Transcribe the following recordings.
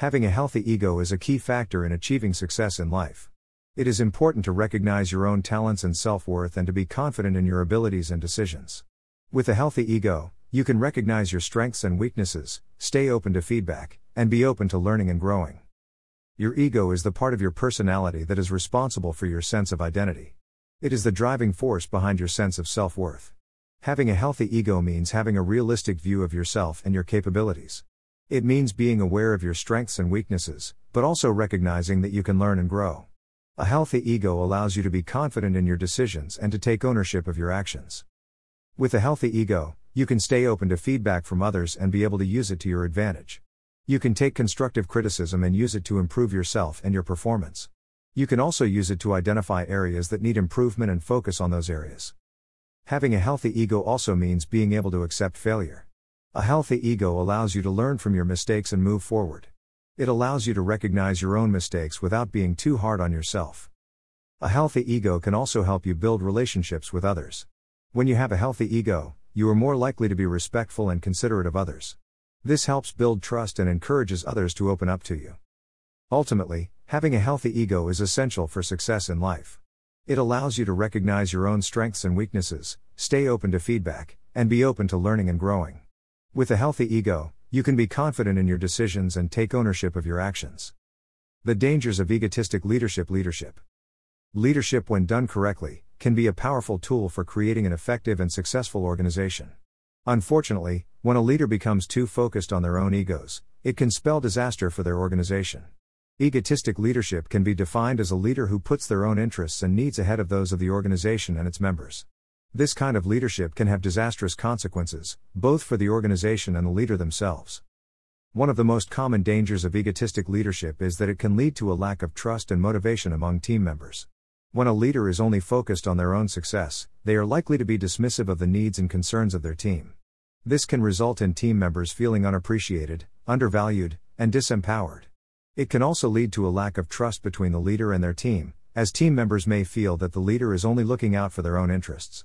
Having a healthy ego is a key factor in achieving success in life. It is important to recognize your own talents and self worth and to be confident in your abilities and decisions. With a healthy ego, you can recognize your strengths and weaknesses, stay open to feedback, and be open to learning and growing. Your ego is the part of your personality that is responsible for your sense of identity. It is the driving force behind your sense of self worth. Having a healthy ego means having a realistic view of yourself and your capabilities. It means being aware of your strengths and weaknesses, but also recognizing that you can learn and grow. A healthy ego allows you to be confident in your decisions and to take ownership of your actions. With a healthy ego, you can stay open to feedback from others and be able to use it to your advantage. You can take constructive criticism and use it to improve yourself and your performance. You can also use it to identify areas that need improvement and focus on those areas. Having a healthy ego also means being able to accept failure. A healthy ego allows you to learn from your mistakes and move forward. It allows you to recognize your own mistakes without being too hard on yourself. A healthy ego can also help you build relationships with others. When you have a healthy ego, you are more likely to be respectful and considerate of others. This helps build trust and encourages others to open up to you. Ultimately, having a healthy ego is essential for success in life. It allows you to recognize your own strengths and weaknesses, stay open to feedback, and be open to learning and growing. With a healthy ego, you can be confident in your decisions and take ownership of your actions. The dangers of egotistic leadership Leadership. Leadership, when done correctly, can be a powerful tool for creating an effective and successful organization. Unfortunately, when a leader becomes too focused on their own egos, it can spell disaster for their organization. Egotistic leadership can be defined as a leader who puts their own interests and needs ahead of those of the organization and its members. This kind of leadership can have disastrous consequences, both for the organization and the leader themselves. One of the most common dangers of egotistic leadership is that it can lead to a lack of trust and motivation among team members. When a leader is only focused on their own success, they are likely to be dismissive of the needs and concerns of their team. This can result in team members feeling unappreciated, undervalued, and disempowered. It can also lead to a lack of trust between the leader and their team, as team members may feel that the leader is only looking out for their own interests.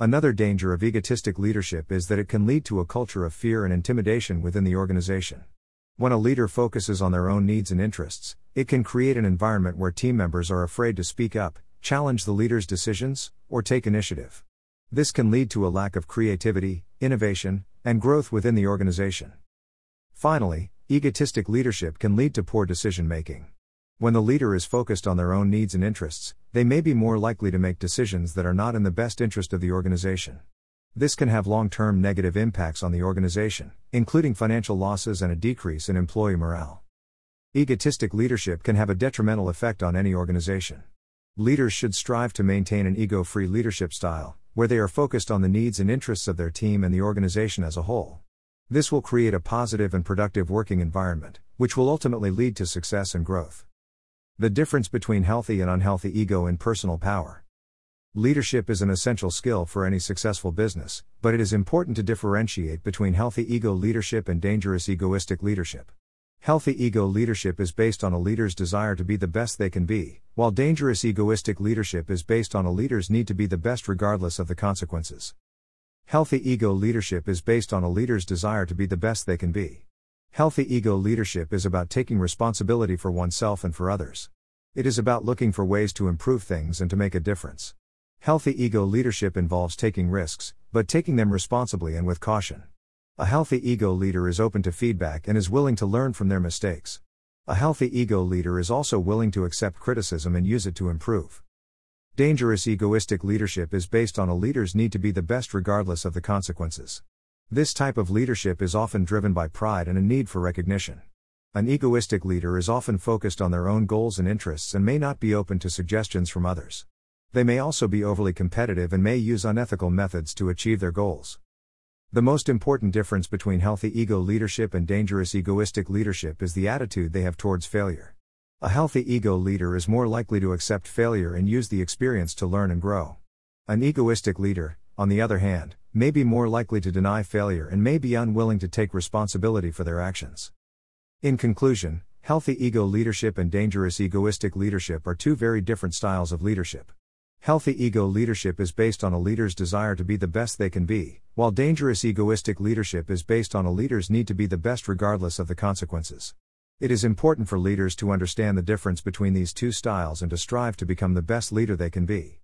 Another danger of egotistic leadership is that it can lead to a culture of fear and intimidation within the organization. When a leader focuses on their own needs and interests, it can create an environment where team members are afraid to speak up, challenge the leader's decisions, or take initiative. This can lead to a lack of creativity, innovation, and growth within the organization. Finally, egotistic leadership can lead to poor decision making. When the leader is focused on their own needs and interests, they may be more likely to make decisions that are not in the best interest of the organization. This can have long term negative impacts on the organization, including financial losses and a decrease in employee morale. Egotistic leadership can have a detrimental effect on any organization. Leaders should strive to maintain an ego free leadership style, where they are focused on the needs and interests of their team and the organization as a whole. This will create a positive and productive working environment, which will ultimately lead to success and growth. The difference between healthy and unhealthy ego in personal power. Leadership is an essential skill for any successful business, but it is important to differentiate between healthy ego leadership and dangerous egoistic leadership. Healthy ego leadership is based on a leader's desire to be the best they can be, while dangerous egoistic leadership is based on a leader's need to be the best regardless of the consequences. Healthy ego leadership is based on a leader's desire to be the best they can be. Healthy ego leadership is about taking responsibility for oneself and for others. It is about looking for ways to improve things and to make a difference. Healthy ego leadership involves taking risks, but taking them responsibly and with caution. A healthy ego leader is open to feedback and is willing to learn from their mistakes. A healthy ego leader is also willing to accept criticism and use it to improve. Dangerous egoistic leadership is based on a leader's need to be the best regardless of the consequences. This type of leadership is often driven by pride and a need for recognition. An egoistic leader is often focused on their own goals and interests and may not be open to suggestions from others. They may also be overly competitive and may use unethical methods to achieve their goals. The most important difference between healthy ego leadership and dangerous egoistic leadership is the attitude they have towards failure. A healthy ego leader is more likely to accept failure and use the experience to learn and grow. An egoistic leader, on the other hand, may be more likely to deny failure and may be unwilling to take responsibility for their actions. In conclusion, healthy ego leadership and dangerous egoistic leadership are two very different styles of leadership. Healthy ego leadership is based on a leader's desire to be the best they can be, while dangerous egoistic leadership is based on a leader's need to be the best regardless of the consequences. It is important for leaders to understand the difference between these two styles and to strive to become the best leader they can be.